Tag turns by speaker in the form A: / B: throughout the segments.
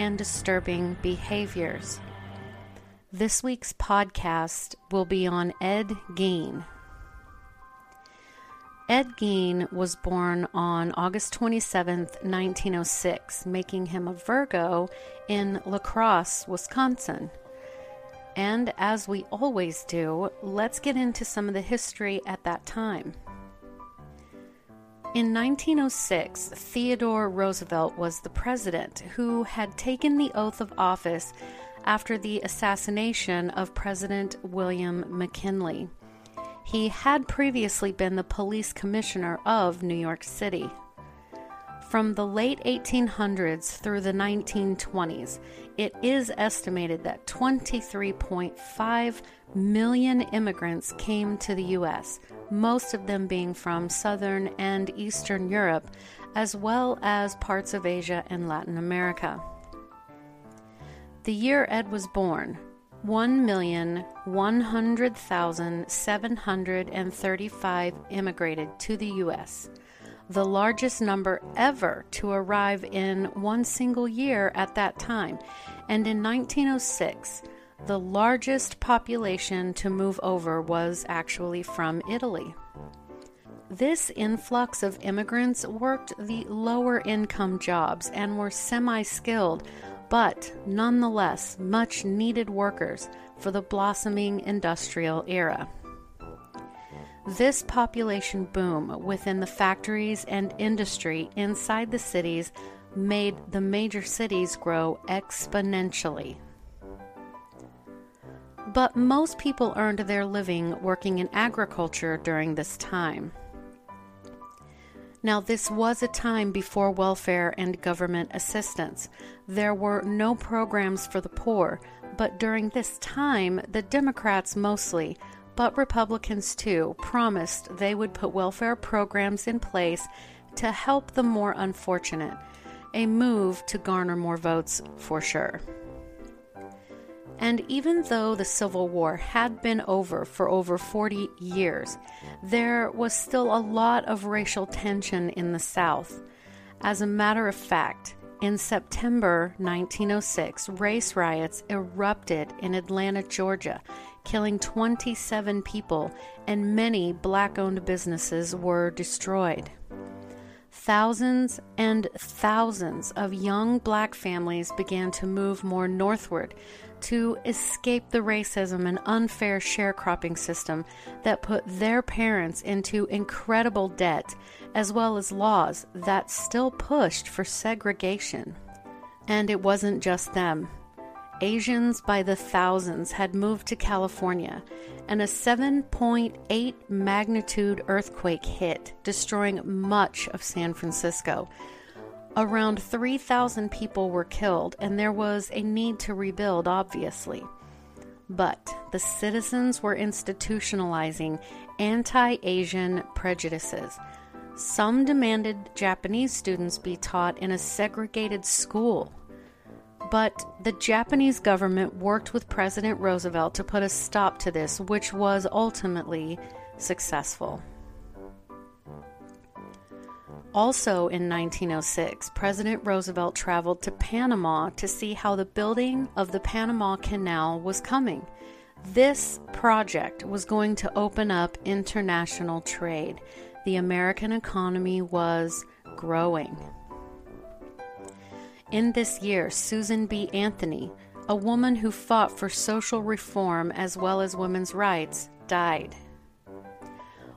A: and disturbing behaviors. This week's podcast will be on Ed Gein. Ed Gein was born on August 27, 1906, making him a Virgo in La Crosse, Wisconsin. And as we always do, let's get into some of the history at that time. In 1906, Theodore Roosevelt was the president who had taken the oath of office after the assassination of President William McKinley. He had previously been the police commissioner of New York City. From the late 1800s through the 1920s, it is estimated that 23.5 million immigrants came to the U.S., most of them being from Southern and Eastern Europe, as well as parts of Asia and Latin America. The year Ed was born, 1,100,735 immigrated to the U.S., the largest number ever to arrive in one single year at that time. And in 1906, the largest population to move over was actually from Italy. This influx of immigrants worked the lower income jobs and were semi skilled but nonetheless much needed workers for the blossoming industrial era. This population boom within the factories and industry inside the cities made the major cities grow exponentially. But most people earned their living working in agriculture during this time. Now, this was a time before welfare and government assistance. There were no programs for the poor, but during this time, the Democrats mostly, but Republicans too, promised they would put welfare programs in place to help the more unfortunate. A move to garner more votes for sure. And even though the Civil War had been over for over 40 years, there was still a lot of racial tension in the South. As a matter of fact, in September 1906, race riots erupted in Atlanta, Georgia, killing 27 people, and many black owned businesses were destroyed. Thousands and thousands of young black families began to move more northward to escape the racism and unfair sharecropping system that put their parents into incredible debt, as well as laws that still pushed for segregation. And it wasn't just them. Asians by the thousands had moved to California, and a 7.8 magnitude earthquake hit, destroying much of San Francisco. Around 3,000 people were killed, and there was a need to rebuild, obviously. But the citizens were institutionalizing anti Asian prejudices. Some demanded Japanese students be taught in a segregated school. But the Japanese government worked with President Roosevelt to put a stop to this, which was ultimately successful. Also in 1906, President Roosevelt traveled to Panama to see how the building of the Panama Canal was coming. This project was going to open up international trade. The American economy was growing. In this year, Susan B. Anthony, a woman who fought for social reform as well as women's rights, died.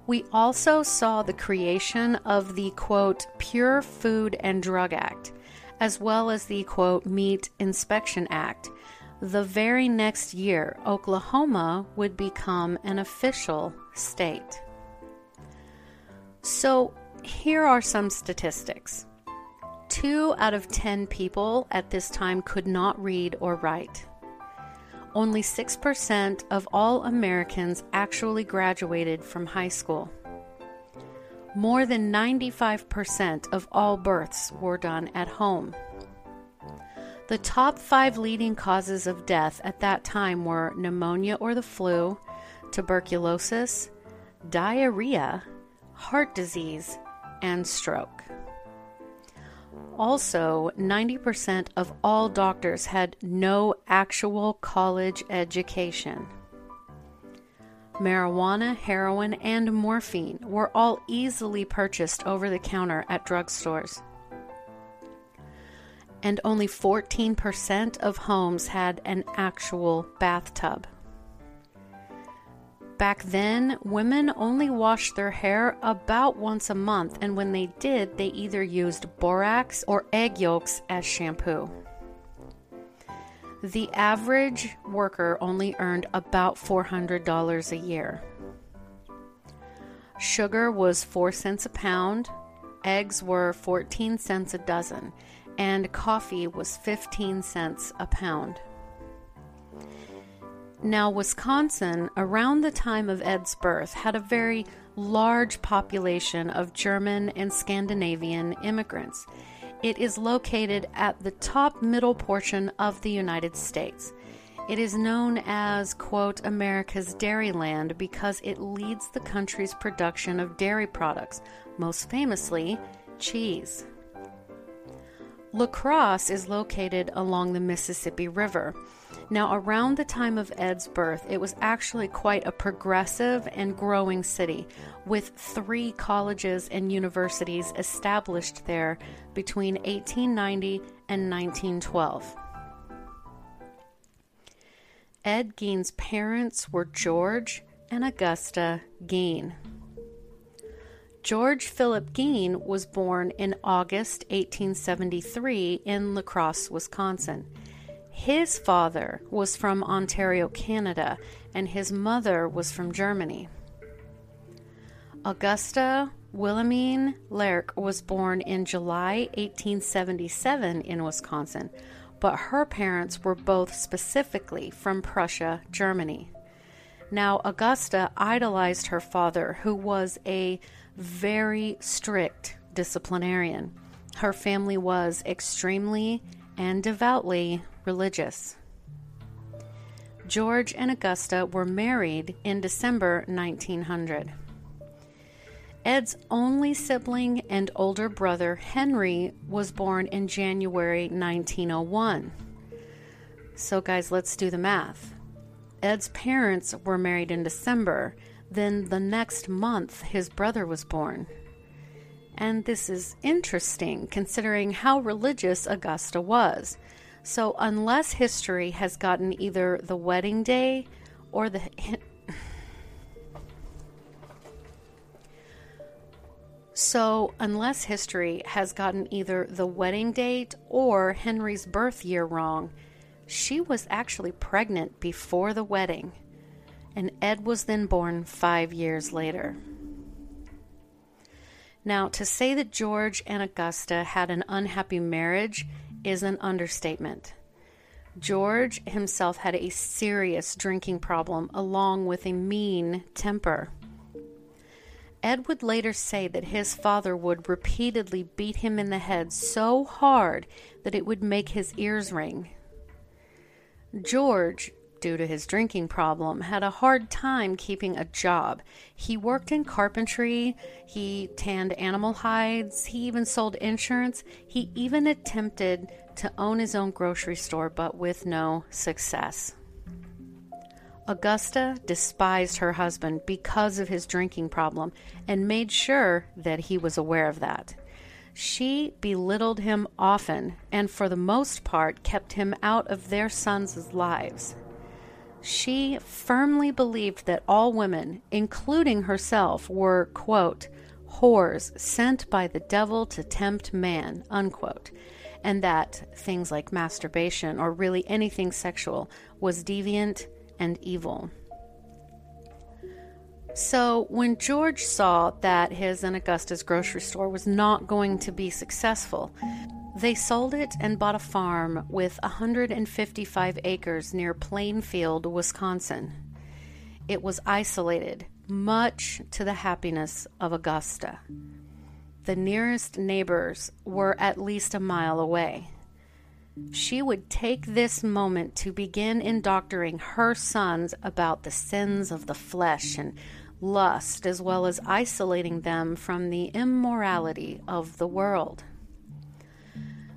A: We also saw the creation of the quote, Pure Food and Drug Act, as well as the quote, Meat Inspection Act. The very next year, Oklahoma would become an official state. So, here are some statistics. Two out of ten people at this time could not read or write. Only 6% of all Americans actually graduated from high school. More than 95% of all births were done at home. The top five leading causes of death at that time were pneumonia or the flu, tuberculosis, diarrhea, heart disease, and stroke. Also, 90% of all doctors had no actual college education. Marijuana, heroin, and morphine were all easily purchased over the counter at drugstores. And only 14% of homes had an actual bathtub. Back then, women only washed their hair about once a month, and when they did, they either used borax or egg yolks as shampoo. The average worker only earned about $400 a year. Sugar was 4 cents a pound, eggs were 14 cents a dozen, and coffee was 15 cents a pound. Now, Wisconsin, around the time of Ed's birth, had a very large population of German and Scandinavian immigrants. It is located at the top middle portion of the United States. It is known as, quote, America's Dairyland because it leads the country's production of dairy products, most famously, cheese. La Crosse is located along the Mississippi River. Now, around the time of Ed's birth, it was actually quite a progressive and growing city, with three colleges and universities established there between 1890 and 1912. Ed Gein's parents were George and Augusta Gein. George Philip Gein was born in August 1873 in La Crosse, Wisconsin. His father was from Ontario, Canada, and his mother was from Germany. Augusta Wilhelmine Lehrke was born in July 1877 in Wisconsin, but her parents were both specifically from Prussia, Germany. Now, Augusta idolized her father, who was a very strict disciplinarian. Her family was extremely and devoutly religious. George and Augusta were married in December 1900. Ed's only sibling and older brother, Henry, was born in January 1901. So, guys, let's do the math. Ed's parents were married in December, then the next month, his brother was born. And this is interesting considering how religious Augusta was. So, unless history has gotten either the wedding day or the. So, unless history has gotten either the wedding date or Henry's birth year wrong, she was actually pregnant before the wedding and Ed was then born five years later. Now, to say that George and Augusta had an unhappy marriage is an understatement. George himself had a serious drinking problem along with a mean temper. Ed would later say that his father would repeatedly beat him in the head so hard that it would make his ears ring. George due to his drinking problem, had a hard time keeping a job. He worked in carpentry, he tanned animal hides, he even sold insurance, he even attempted to own his own grocery store, but with no success. Augusta despised her husband because of his drinking problem and made sure that he was aware of that. She belittled him often and, for the most part, kept him out of their sons' lives. She firmly believed that all women, including herself, were, quote, whores sent by the devil to tempt man, unquote, and that things like masturbation or really anything sexual was deviant and evil. So, when George saw that his and Augusta's grocery store was not going to be successful, they sold it and bought a farm with 155 acres near Plainfield, Wisconsin. It was isolated, much to the happiness of Augusta. The nearest neighbors were at least a mile away. She would take this moment to begin indoctrinating her sons about the sins of the flesh and lust, as well as isolating them from the immorality of the world.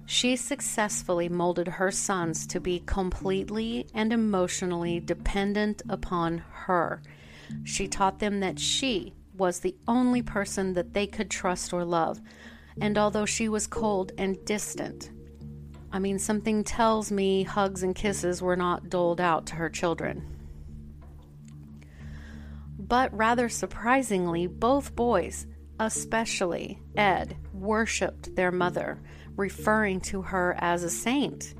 A: She successfully molded her sons to be completely and emotionally dependent upon her. She taught them that she was the only person that they could trust or love. And although she was cold and distant, I mean, something tells me hugs and kisses were not doled out to her children. But rather surprisingly, both boys, especially Ed, worshiped their mother, referring to her as a saint.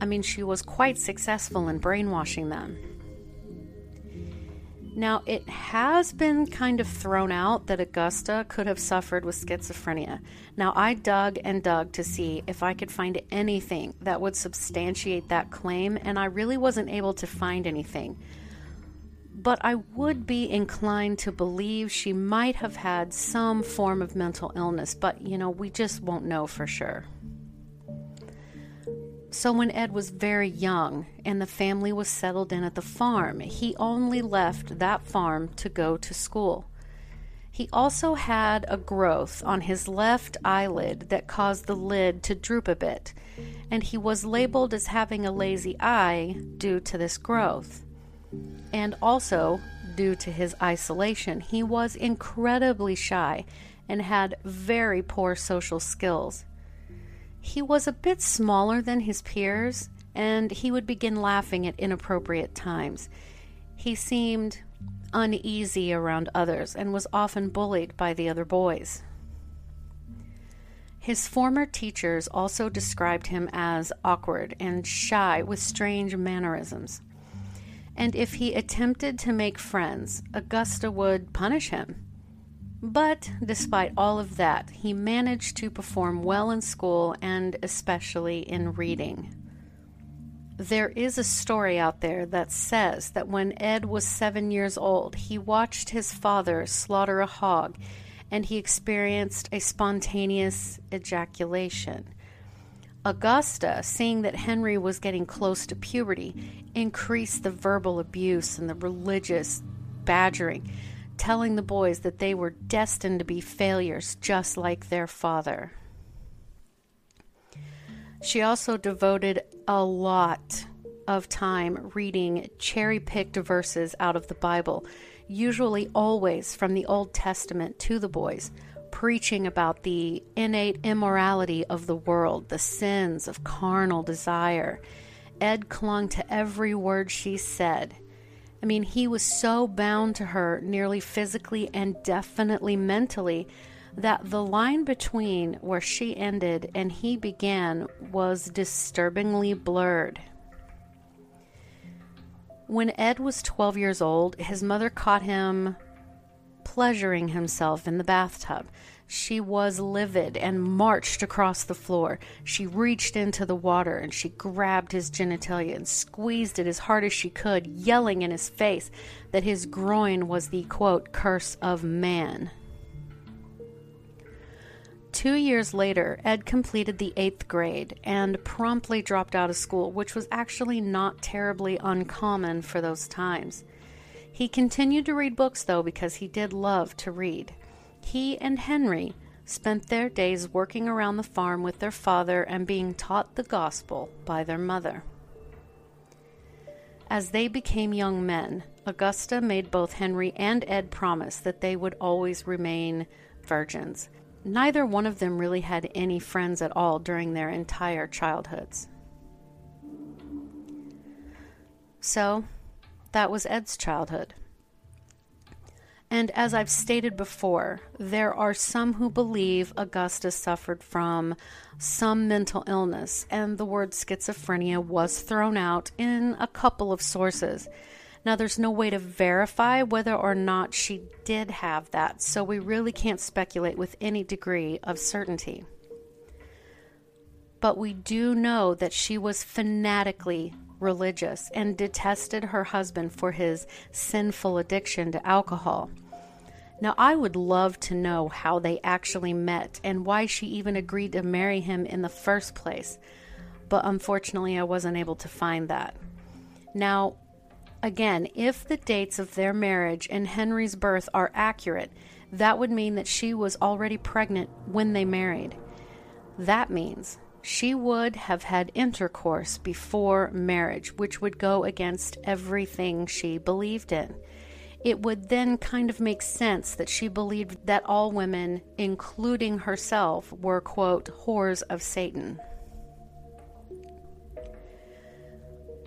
A: I mean, she was quite successful in brainwashing them. Now, it has been kind of thrown out that Augusta could have suffered with schizophrenia. Now, I dug and dug to see if I could find anything that would substantiate that claim, and I really wasn't able to find anything. But I would be inclined to believe she might have had some form of mental illness, but you know, we just won't know for sure. So, when Ed was very young and the family was settled in at the farm, he only left that farm to go to school. He also had a growth on his left eyelid that caused the lid to droop a bit, and he was labeled as having a lazy eye due to this growth. And also, due to his isolation, he was incredibly shy and had very poor social skills. He was a bit smaller than his peers, and he would begin laughing at inappropriate times. He seemed uneasy around others and was often bullied by the other boys. His former teachers also described him as awkward and shy with strange mannerisms. And if he attempted to make friends, Augusta would punish him but despite all of that, he managed to perform well in school and especially in reading. There is a story out there that says that when Ed was seven years old, he watched his father slaughter a hog and he experienced a spontaneous ejaculation. Augusta, seeing that Henry was getting close to puberty, increased the verbal abuse and the religious badgering telling the boys that they were destined to be failures just like their father. She also devoted a lot of time reading cherry picked verses out of the Bible, usually always from the Old Testament to the boys, preaching about the innate immorality of the world, the sins of carnal desire. Ed clung to every word she said I mean, he was so bound to her, nearly physically and definitely mentally, that the line between where she ended and he began was disturbingly blurred. When Ed was 12 years old, his mother caught him pleasuring himself in the bathtub. She was livid and marched across the floor. She reached into the water and she grabbed his genitalia and squeezed it as hard as she could, yelling in his face that his groin was the quote, curse of man. Two years later, Ed completed the eighth grade and promptly dropped out of school, which was actually not terribly uncommon for those times. He continued to read books, though, because he did love to read. He and Henry spent their days working around the farm with their father and being taught the gospel by their mother. As they became young men, Augusta made both Henry and Ed promise that they would always remain virgins. neither one of them really had any friends at all during their entire childhoods. So, that was Ed's childhood. And as I've stated before, there are some who believe Augustus suffered from some mental illness, and the word schizophrenia was thrown out in a couple of sources. Now, there's no way to verify whether or not she did have that, so we really can't speculate with any degree of certainty. But we do know that she was fanatically religious and detested her husband for his sinful addiction to alcohol. Now, I would love to know how they actually met and why she even agreed to marry him in the first place, but unfortunately, I wasn't able to find that. Now, again, if the dates of their marriage and Henry's birth are accurate, that would mean that she was already pregnant when they married. That means she would have had intercourse before marriage, which would go against everything she believed in. It would then kind of make sense that she believed that all women, including herself, were, quote, whores of Satan.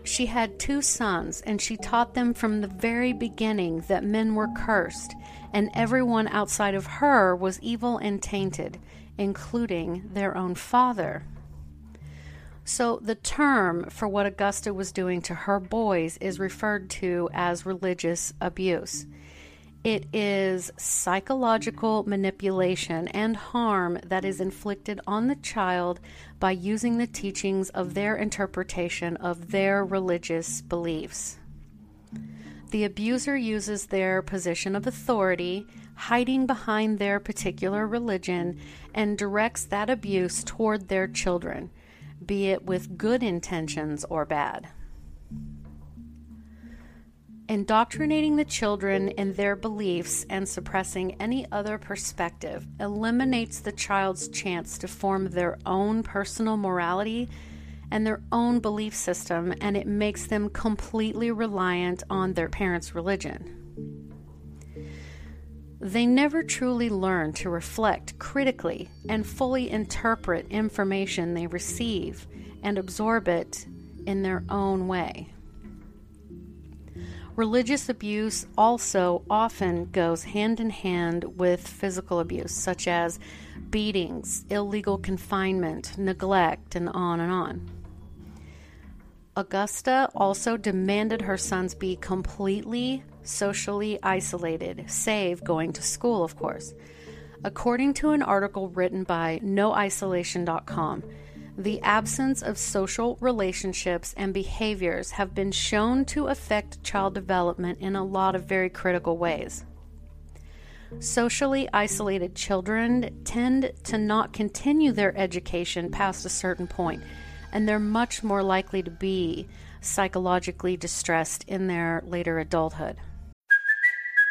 A: She had two sons, and she taught them from the very beginning that men were cursed, and everyone outside of her was evil and tainted, including their own father. So, the term for what Augusta was doing to her boys is referred to as religious abuse. It is psychological manipulation and harm that is inflicted on the child by using the teachings of their interpretation of their religious beliefs. The abuser uses their position of authority, hiding behind their particular religion, and directs that abuse toward their children be it with good intentions or bad. Indoctrinating the children in their beliefs and suppressing any other perspective eliminates the child's chance to form their own personal morality and their own belief system, and it makes them completely reliant on their parents' religion. They never truly learn to reflect critically and fully interpret information they receive and absorb it in their own way. Religious abuse also often goes hand in hand with physical abuse, such as beatings, illegal confinement, neglect, and on and on. Augusta also demanded her sons be completely socially isolated, save going to school, of course. According to an article written by noisolation.com, the absence of social relationships and behaviors have been shown to affect child development in a lot of very critical ways. Socially isolated children tend to not continue their education past a certain point, and they're much more likely to be psychologically distressed in their later adulthood.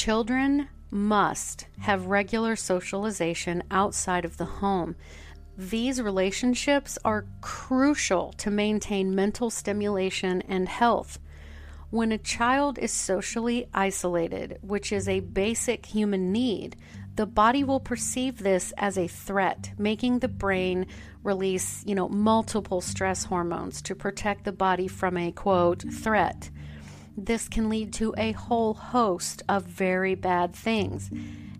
A: Children must have regular socialization outside of the home. These relationships are crucial to maintain mental stimulation and health. When a child is socially isolated, which is a basic human need, the body will perceive this as a threat, making the brain release, you know, multiple stress hormones to protect the body from a quote threat this can lead to a whole host of very bad things,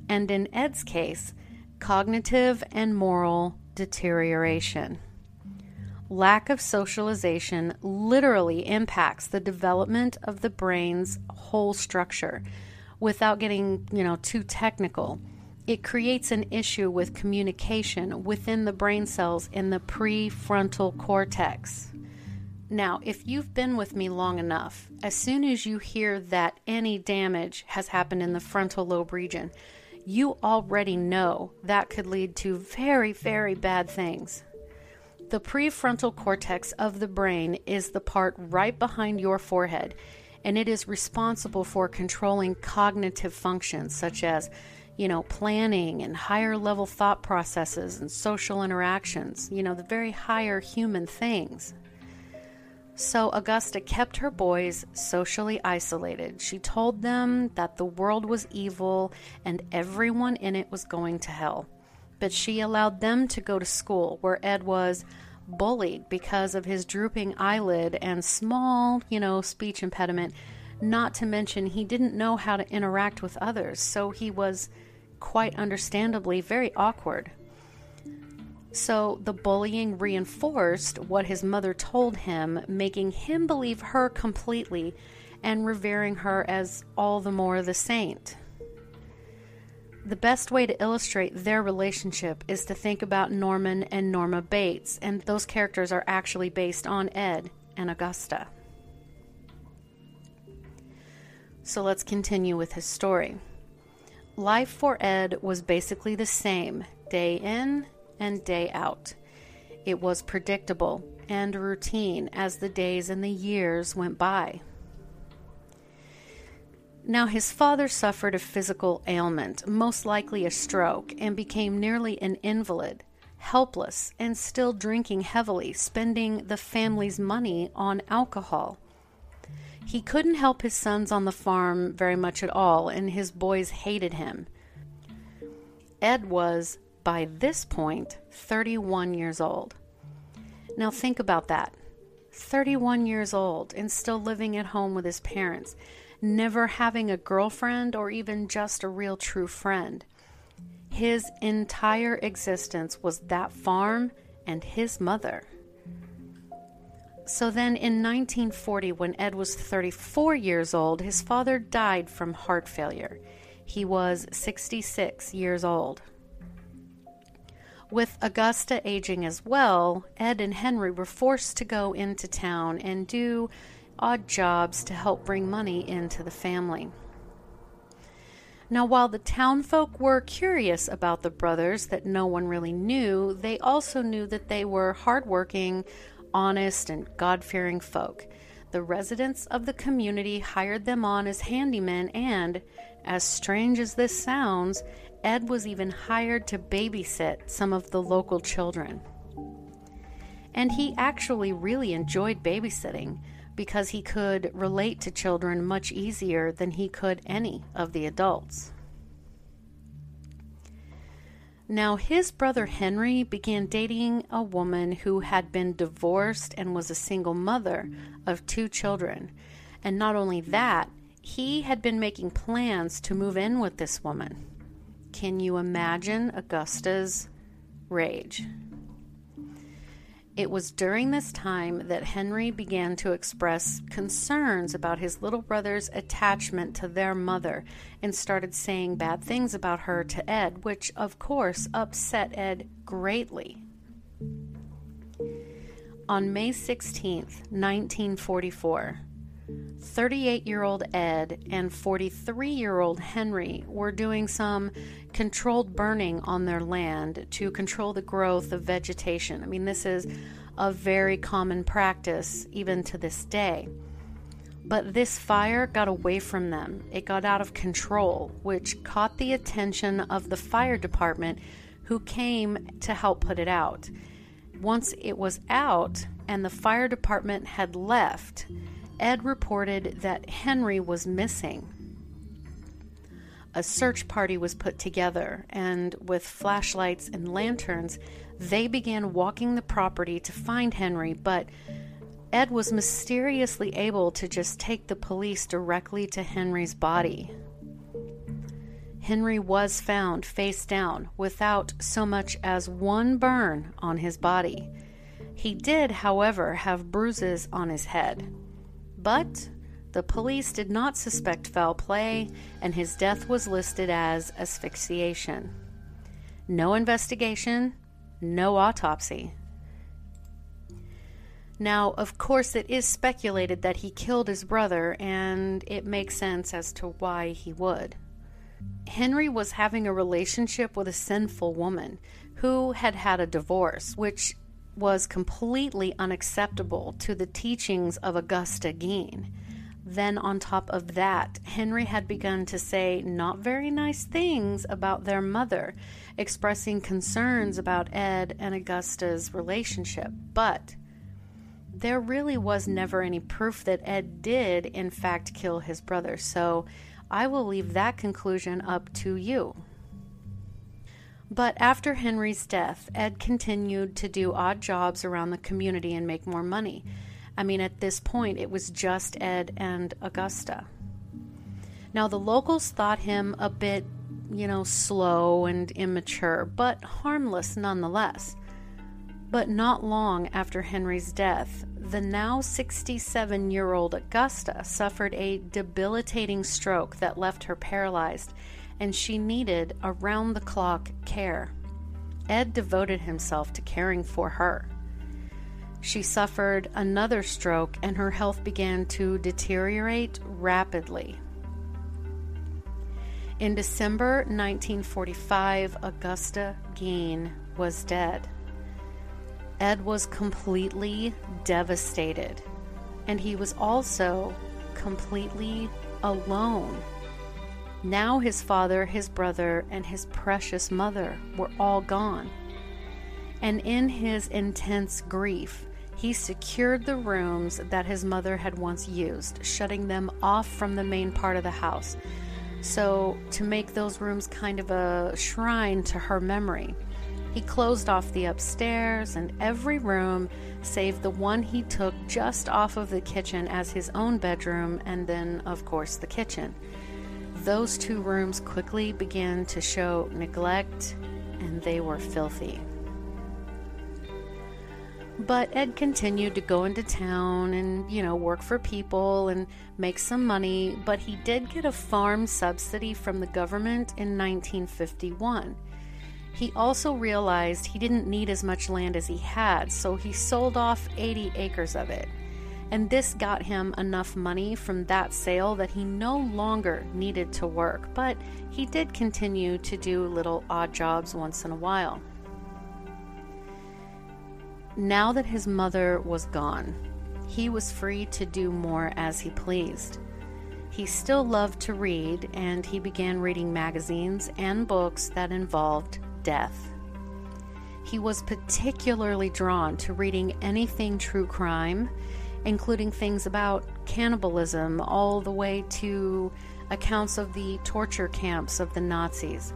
A: and in Ed's case, cognitive and moral deterioration. Lack of socialization literally impacts the development of the brain's whole structure. Without getting, you know, too technical, it creates an issue with communication within the brain cells in the prefrontal cortex. Now, if you've been with me long enough, as soon as you hear that any damage has happened in the frontal lobe region, you already know that could lead to very, very bad things. The prefrontal cortex of the brain is the part right behind your forehead, and it is responsible for controlling cognitive functions such as, you know, planning and higher level thought processes and social interactions, you know, the very higher human things. So Augusta kept her boys socially isolated. She told them that the world was evil and everyone in it was going to hell. But she allowed them to go to school where Ed was bullied because of his drooping eyelid and small, you know, speech impediment. Not to mention, he didn't know how to interact with others, so he was quite understandably very awkward. So the bullying reinforced what his mother told him, making him believe her completely and revering her as all the more the saint. The best way to illustrate their relationship is to think about Norman and Norma Bates, and those characters are actually based on Ed and Augusta. So let's continue with his story. Life for Ed was basically the same day in and day out. It was predictable and routine as the days and the years went by. Now, his father suffered a physical ailment, most likely a stroke, and became nearly an invalid, helpless, and still drinking heavily, spending the family's money on alcohol. He couldn't help his sons on the farm very much at all, and his boys hated him. Ed was by this point 31 years old. Now, think about that 31 years old and still living at home with his parents, never having a girlfriend or even just a real true friend. His entire existence was that farm and his mother. So then in 1940, when Ed was 34 years old, his father died from heart failure. He was 66 years old. With Augusta aging as well, Ed and Henry were forced to go into town and do odd jobs to help bring money into the family. Now, while the townfolk were curious about the brothers that no one really knew, they also knew that they were hardworking, honest, and God fearing folk. The residents of the community hired them on as handymen, and, as strange as this sounds, Ed was even hired to babysit some of the local children. And he actually really enjoyed babysitting because he could relate to children much easier than he could any of the adults. Now, his brother Henry began dating a woman who had been divorced and was a single mother of two children. And not only that, he had been making plans to move in with this woman. Can you imagine Augusta's rage? It was during this time that Henry began to express concerns about his little brother's attachment to their mother and started saying bad things about her to Ed, which of course upset Ed greatly. On May 16th, 1944, 38 year old Ed and 43 year old Henry were doing some controlled burning on their land to control the growth of vegetation. I mean, this is a very common practice even to this day. But this fire got away from them. It got out of control, which caught the attention of the fire department who came to help put it out. Once it was out and the fire department had left, Ed reported that Henry was missing. A search party was put together, and with flashlights and lanterns, they began walking the property to find Henry, but Ed was mysteriously able to just take the police directly to Henry's body. Henry was found face down without so much as one burn on his body. He did, however, have bruises on his head. But the police did not suspect foul play, and his death was listed as asphyxiation. No investigation, no autopsy. Now, of course, it is speculated that he killed his brother, and it makes sense as to why he would. Henry was having a relationship with a sinful woman who had had a divorce, which was completely unacceptable to the teachings of Augusta Gein. Then, on top of that, Henry had begun to say not very nice things about their mother, expressing concerns about Ed and Augusta's relationship. But there really was never any proof that Ed did, in fact, kill his brother. So I will leave that conclusion up to you. But after Henry's death, Ed continued to do odd jobs around the community and make more money. I mean, at this point, it was just Ed and Augusta. Now, the locals thought him a bit, you know, slow and immature, but harmless nonetheless. But not long after Henry's death, the now 67 year old Augusta suffered a debilitating stroke that left her paralyzed, and she needed around the clock care. Ed devoted himself to caring for her. She suffered another stroke, and her health began to deteriorate rapidly. In December 1945, Augusta Gein was dead. Ed was completely devastated, and he was also completely alone. Now his father, his brother, and his precious mother were all gone. And in his intense grief, he secured the rooms that his mother had once used, shutting them off from the main part of the house. So, to make those rooms kind of a shrine to her memory. He closed off the upstairs and every room save the one he took just off of the kitchen as his own bedroom, and then, of course, the kitchen. Those two rooms quickly began to show neglect and they were filthy. But Ed continued to go into town and, you know, work for people and make some money, but he did get a farm subsidy from the government in 1951. He also realized he didn't need as much land as he had, so he sold off 80 acres of it. And this got him enough money from that sale that he no longer needed to work, but he did continue to do little odd jobs once in a while. Now that his mother was gone, he was free to do more as he pleased. He still loved to read, and he began reading magazines and books that involved death. He was particularly drawn to reading anything true crime, including things about cannibalism, all the way to accounts of the torture camps of the Nazis.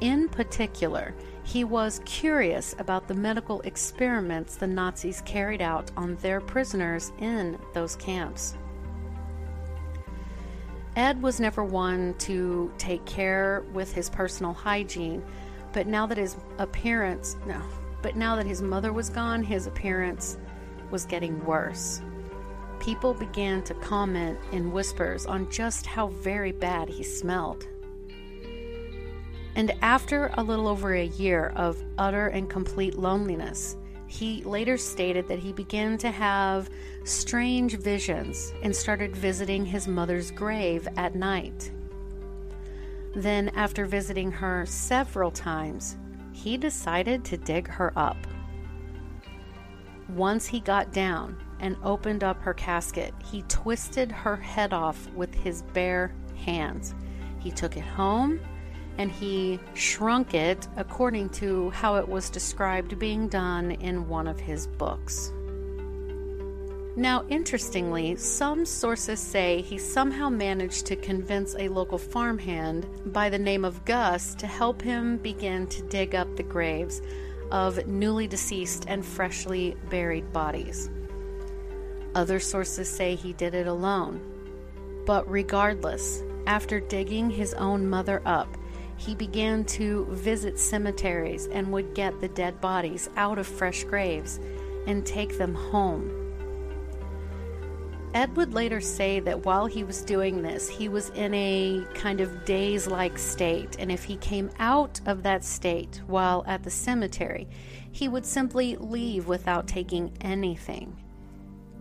A: In particular, he was curious about the medical experiments the Nazis carried out on their prisoners in those camps. Ed was never one to take care with his personal hygiene, but now that his appearance, no, but now that his mother was gone, his appearance was getting worse. People began to comment in whispers on just how very bad he smelled. And after a little over a year of utter and complete loneliness, he later stated that he began to have strange visions and started visiting his mother's grave at night. Then, after visiting her several times, he decided to dig her up. Once he got down and opened up her casket, he twisted her head off with his bare hands. He took it home and he shrunk it according to how it was described being done in one of his books. Now, interestingly, some sources say he somehow managed to convince a local farmhand by the name of Gus to help him begin to dig up the graves of newly deceased and freshly buried bodies. Other sources say he did it alone. But regardless, after digging his own mother up, he began to visit cemeteries and would get the dead bodies out of fresh graves and take them home Ed would later say that while he was doing this, he was in a kind of daze like state, and if he came out of that state while at the cemetery, he would simply leave without taking anything.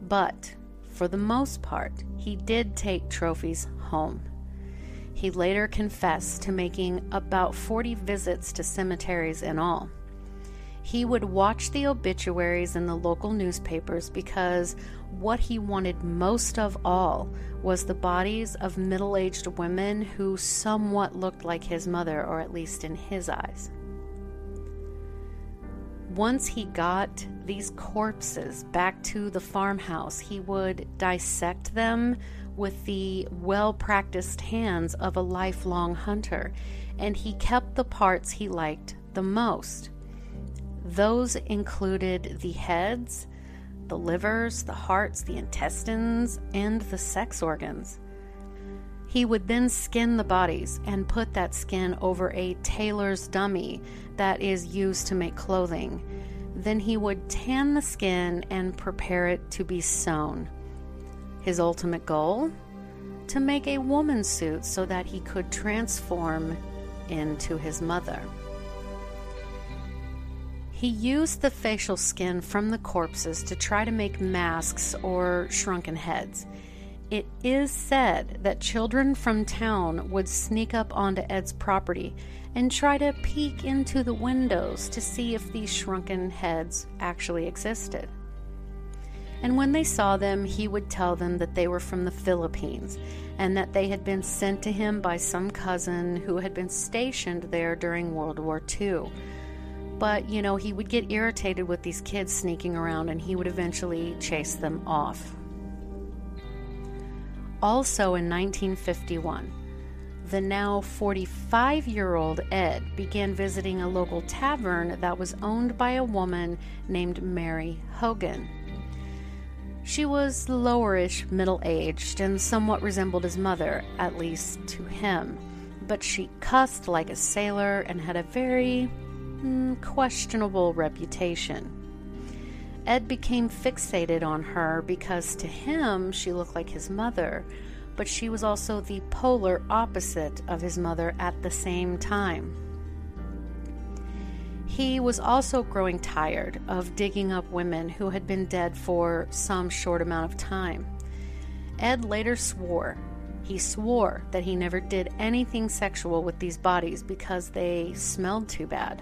A: But, for the most part, he did take trophies home. He later confessed to making about 40 visits to cemeteries in all. He would watch the obituaries in the local newspapers because what he wanted most of all was the bodies of middle aged women who somewhat looked like his mother, or at least in his eyes. Once he got these corpses back to the farmhouse, he would dissect them with the well practiced hands of a lifelong hunter, and he kept the parts he liked the most. Those included the heads, the livers, the hearts, the intestines, and the sex organs. He would then skin the bodies and put that skin over a tailor's dummy that is used to make clothing. Then he would tan the skin and prepare it to be sewn. His ultimate goal? To make a woman's suit so that he could transform into his mother. He used the facial skin from the corpses to try to make masks or shrunken heads. It is said that children from town would sneak up onto Ed's property and try to peek into the windows to see if these shrunken heads actually existed. And when they saw them, he would tell them that they were from the Philippines and that they had been sent to him by some cousin who had been stationed there during World War II but, you know, he would get irritated with these kids sneaking around and he would eventually chase them off. Also in 1951, the now 45 year old Ed began visiting a local tavern that was owned by a woman named Mary Hogan. She was lowerish middle aged and somewhat resembled his mother, at least to him, but she cussed like a sailor and had a very mm, questionable reputation. Ed became fixated on her because to him she looked like his mother, but she was also the polar opposite of his mother at the same time. He was also growing tired of digging up women who had been dead for some short amount of time. Ed later swore. He swore that he never did anything sexual with these bodies because they smelled too bad.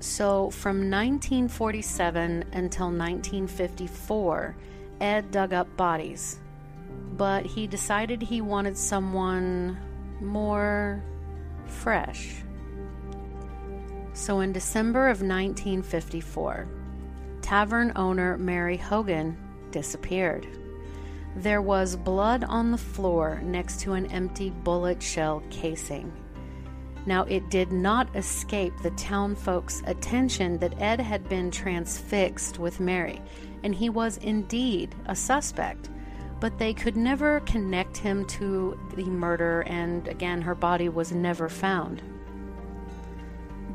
A: So, from 1947 until 1954, Ed dug up bodies, but he decided he wanted someone more fresh. So, in December of 1954, tavern owner Mary Hogan disappeared. There was blood on the floor next to an empty bullet shell casing. Now, it did not escape the town folks' attention that Ed had been transfixed with Mary, and he was indeed a suspect. But they could never connect him to the murder, and again, her body was never found.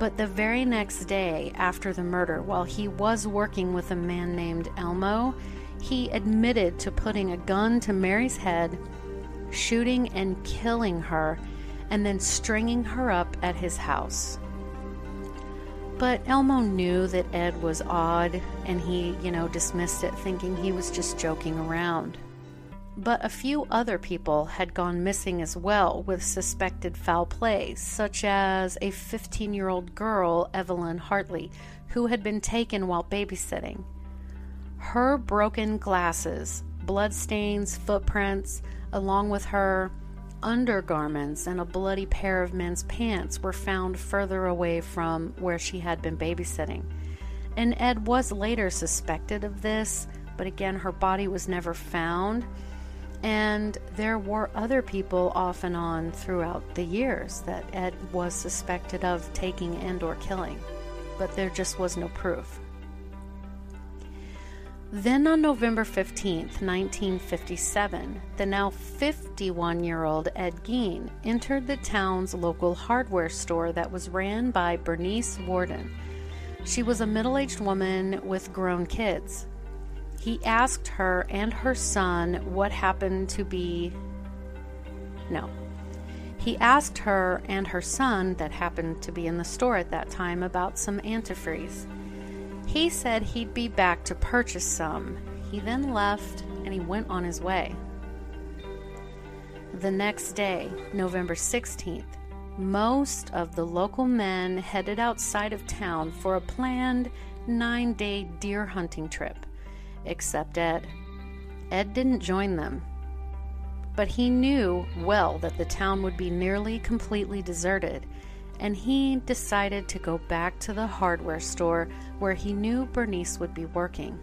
A: But the very next day after the murder, while he was working with a man named Elmo, he admitted to putting a gun to Mary's head, shooting and killing her and then stringing her up at his house. But Elmo knew that Ed was odd and he, you know, dismissed it, thinking he was just joking around. But a few other people had gone missing as well with suspected foul play, such as a 15 year old girl, Evelyn Hartley, who had been taken while babysitting. Her broken glasses, bloodstains, footprints, along with her undergarments and a bloody pair of men's pants were found further away from where she had been babysitting. And Ed was later suspected of this, but again, her body was never found. And there were other people off and on throughout the years that Ed was suspected of taking and or killing, but there just was no proof. Then on November 15, 1957, the now 51 year old Ed Gein entered the town's local hardware store that was ran by Bernice Warden. She was a middle aged woman with grown kids. He asked her and her son what happened to be. No. He asked her and her son, that happened to be in the store at that time, about some antifreeze. He said he'd be back to purchase some. He then left and he went on his way. The next day, November 16th, most of the local men headed outside of town for a planned nine day deer hunting trip, except Ed. Ed didn't join them. But he knew well that the town would be nearly completely deserted, and he decided to go back to the hardware store where he knew Bernice would be working.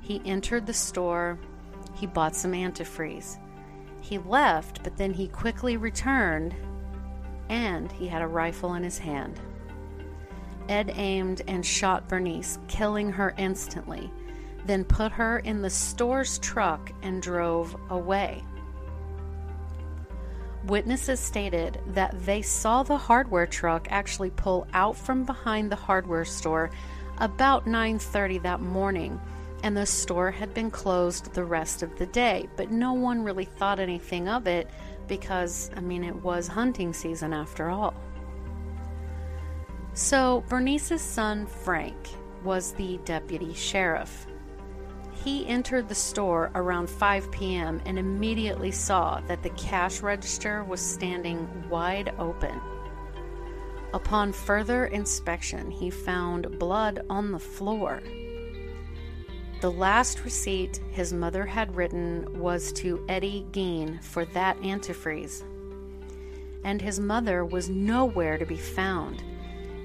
A: He entered the store, he bought some antifreeze. He left, but then he quickly returned, and he had a rifle in his hand. Ed aimed and shot Bernice, killing her instantly, then put her in the store's truck and drove away. Witnesses stated that they saw the hardware truck actually pull out from behind the hardware store about 9:30 that morning and the store had been closed the rest of the day, but no one really thought anything of it because I mean it was hunting season after all. So, Bernice's son Frank was the deputy sheriff he entered the store around 5 p.m. and immediately saw that the cash register was standing wide open. Upon further inspection, he found blood on the floor. The last receipt his mother had written was to Eddie Gein for that antifreeze. And his mother was nowhere to be found.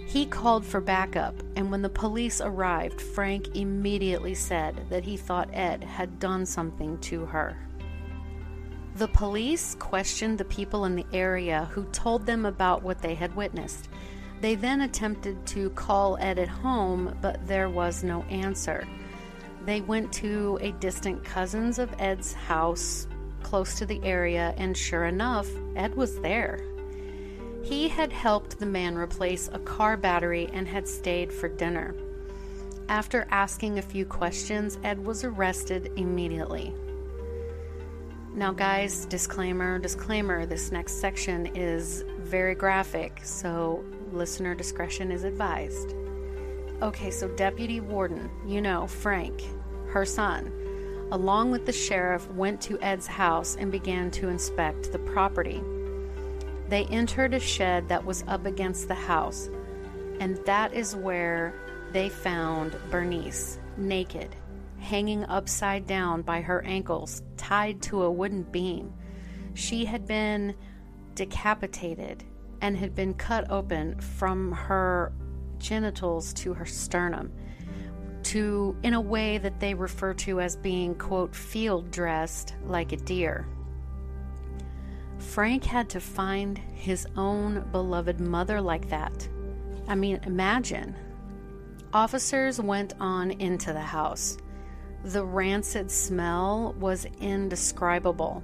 A: He called for backup, and when the police arrived, Frank immediately said that he thought Ed had done something to her. The police questioned the people in the area who told them about what they had witnessed. They then attempted to call Ed at home, but there was no answer. They went to a distant cousin's of Ed's house close to the area, and sure enough, Ed was there. He had helped the man replace a car battery and had stayed for dinner. After asking a few questions, Ed was arrested immediately. Now, guys, disclaimer, disclaimer this next section is very graphic, so listener discretion is advised. Okay, so Deputy Warden, you know, Frank, her son, along with the sheriff, went to Ed's house and began to inspect the property. They entered a shed that was up against the house, and that is where they found Bernice, naked, hanging upside down by her ankles, tied to a wooden beam. She had been decapitated and had been cut open from her genitals to her sternum to in a way that they refer to as being quote field dressed like a deer Frank had to find his own beloved mother like that. I mean, imagine. Officers went on into the house. The rancid smell was indescribable.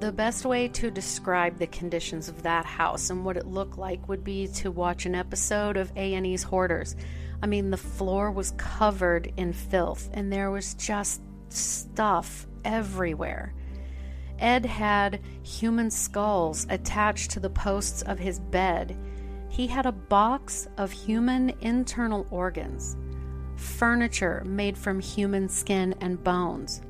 A: The best way to describe the conditions of that house and what it looked like would be to watch an episode of A&E's Hoarders. I mean, the floor was covered in filth and there was just stuff everywhere. Ed had human skulls attached to the posts of his bed. He had a box of human internal organs, furniture made from human skin and bones.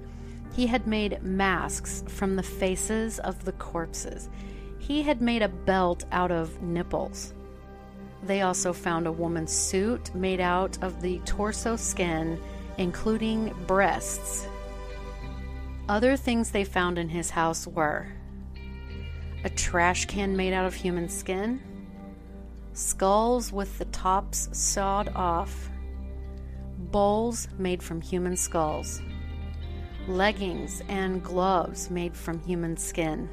A: He had made masks from the faces of the corpses. He had made a belt out of nipples. They also found a woman's suit made out of the torso skin, including breasts other things they found in his house were a trash can made out of human skin, skulls with the tops sawed off, bowls made from human skulls, leggings and gloves made from human skin.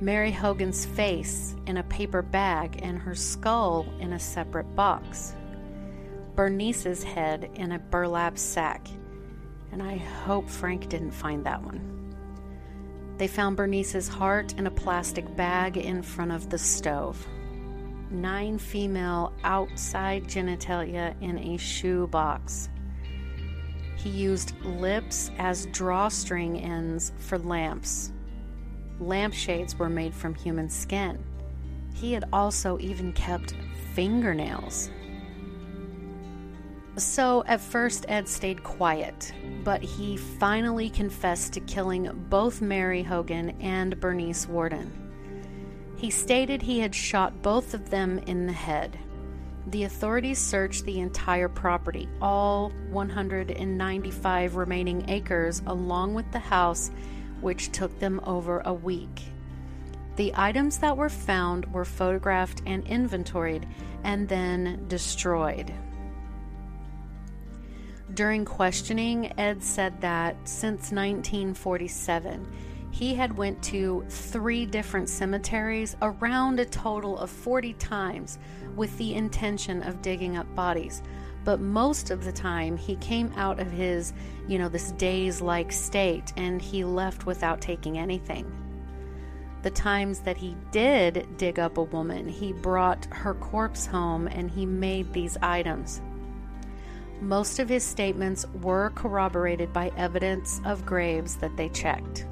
A: Mary Hogan's face in a paper bag and her skull in a separate box. Bernice's head in a burlap sack and I hope Frank didn't find that one. They found Bernice's heart in a plastic bag in front of the stove. Nine female outside genitalia in a shoe box. He used lips as drawstring ends for lamps. Lampshades were made from human skin. He had also even kept fingernails So at first, Ed stayed quiet, but he finally confessed to killing both Mary Hogan and Bernice Warden. He stated he had shot both of them in the head. The authorities searched the entire property, all 195 remaining acres, along with the house, which took them over a week. The items that were found were photographed and inventoried and then destroyed. During questioning, Ed said that since 1947, he had went to three different cemeteries around a total of 40 times with the intention of digging up bodies. But most of the time, he came out of his, you know, this daze like state and he left without taking anything. The times that he did dig up a woman, he brought her corpse home and he made these items. Most of his statements were corroborated by evidence of graves that they checked.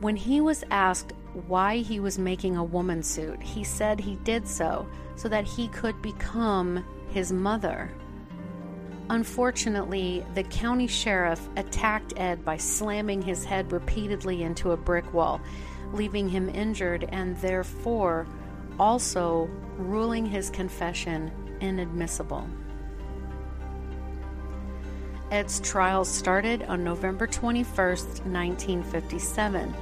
A: When he was asked why he was making a woman suit, he said he did so so that he could become his mother. Unfortunately, the county sheriff attacked Ed by slamming his head repeatedly into a brick wall, leaving him injured and therefore also ruling his confession inadmissible. Ed's trial started on November 21, 1957.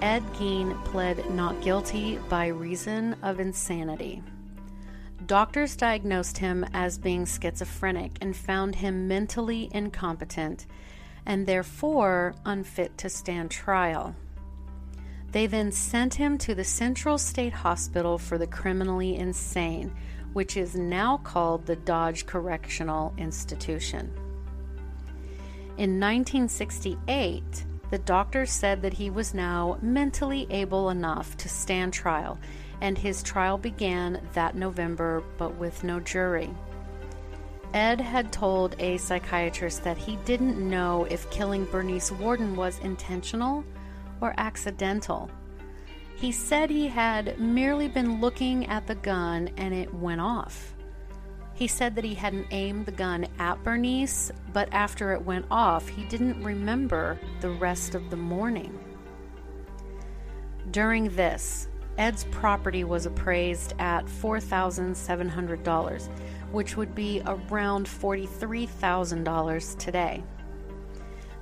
A: Ed Gein pled not guilty by reason of insanity. Doctors diagnosed him as being schizophrenic and found him mentally incompetent and therefore unfit to stand trial. They then sent him to the Central State Hospital for the Criminally Insane, which is now called the Dodge Correctional Institution. In 1968, the doctor said that he was now mentally able enough to stand trial, and his trial began that November but with no jury. Ed had told a psychiatrist that he didn't know if killing Bernice Warden was intentional or accidental. He said he had merely been looking at the gun and it went off. He said that he hadn't aimed the gun at Bernice, but after it went off, he didn't remember the rest of the morning. During this, Ed's property was appraised at $4,700, which would be around $43,000 today.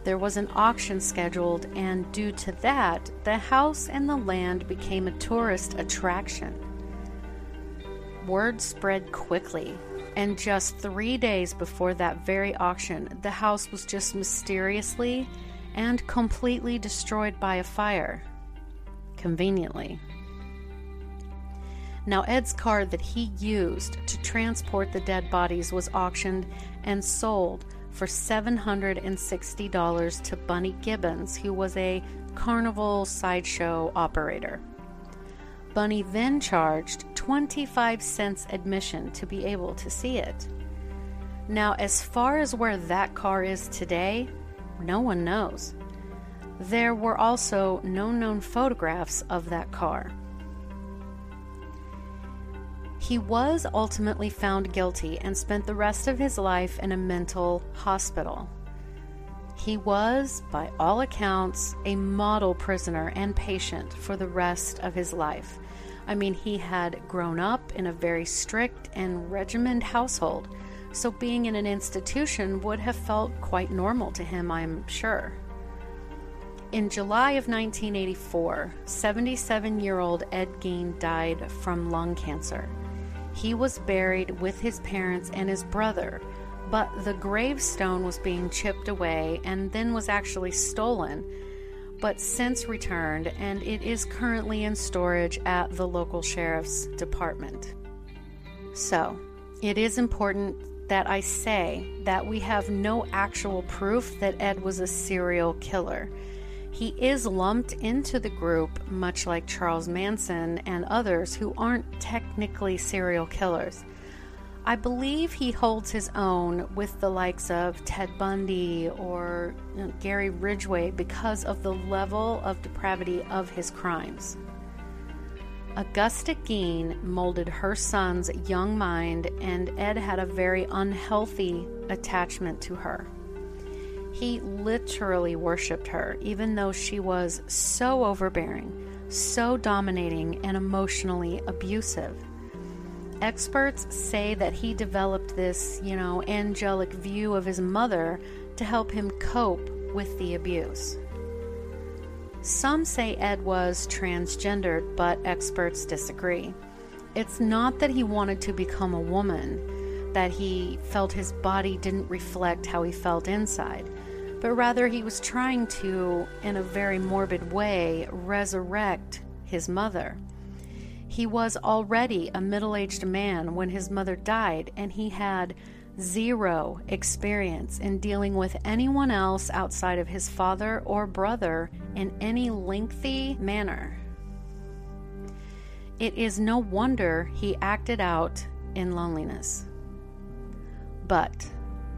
A: There was an auction scheduled, and due to that, the house and the land became a tourist attraction. Word spread quickly and just three days before that very auction, the house was just mysteriously and completely destroyed by a fire. Conveniently. Now, Ed's car that he used to transport the dead bodies was auctioned and sold for $760 to Bunny Gibbons, who was a carnival sideshow operator. Bunny then charged 25 cents admission to be able to see it. Now, as far as where that car is today, no one knows. There were also no known photographs of that car. He was ultimately found guilty and spent the rest of his life in a mental hospital. He was, by all accounts, a model prisoner and patient for the rest of his life. I mean, he had grown up in a very strict and regimented household, so being in an institution would have felt quite normal to him, I'm sure. In July of 1984, 77 year old Ed Gein died from lung cancer. He was buried with his parents and his brother, but the gravestone was being chipped away and then was actually stolen but since returned, and it is currently in storage at the local sheriff's department. So, it is important that I say that we have no actual proof that Ed was a serial killer. He is lumped into the group, much like Charles Manson and others who aren't technically serial killers. I believe he holds his own with the likes of Ted Bundy or you know, Gary Ridgway because of the level of depravity of his crimes. Augusta Gein molded her son's young mind, and Ed had a very unhealthy attachment to her. He literally worshiped her, even though she was so overbearing, so dominating, and emotionally abusive. Experts say that he developed this, you know, angelic view of his mother to help him cope with the abuse. Some say Ed was transgendered, but experts disagree. It's not that he wanted to become a woman, that he felt his body didn't reflect how he felt inside, but rather he was trying to, in a very morbid way, resurrect his mother. He was already a middle aged man when his mother died, and he had zero experience in dealing with anyone else outside of his father or brother in any lengthy manner. It is no wonder he acted out in loneliness. But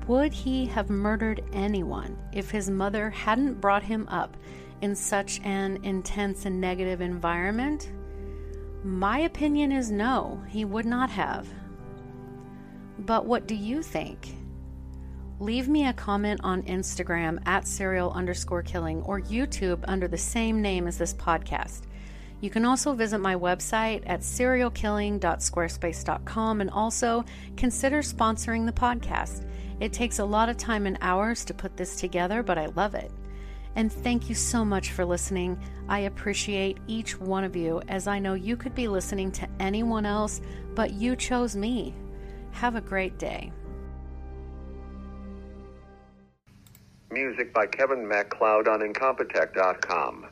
A: would he have murdered anyone if his mother hadn't brought him up in such an intense and negative environment? My opinion is no, he would not have. But what do you think? Leave me a comment on Instagram at serial underscore killing or YouTube under the same name as this podcast. You can also visit my website at serialkilling.squarespace.com and also consider sponsoring the podcast. It takes a lot of time and hours to put this together, but I love it. And thank you so much for listening. I appreciate each one of you as I know you could be listening to anyone else, but you chose me. Have a great day.
B: Music by Kevin MacLeod on Incompetech.com.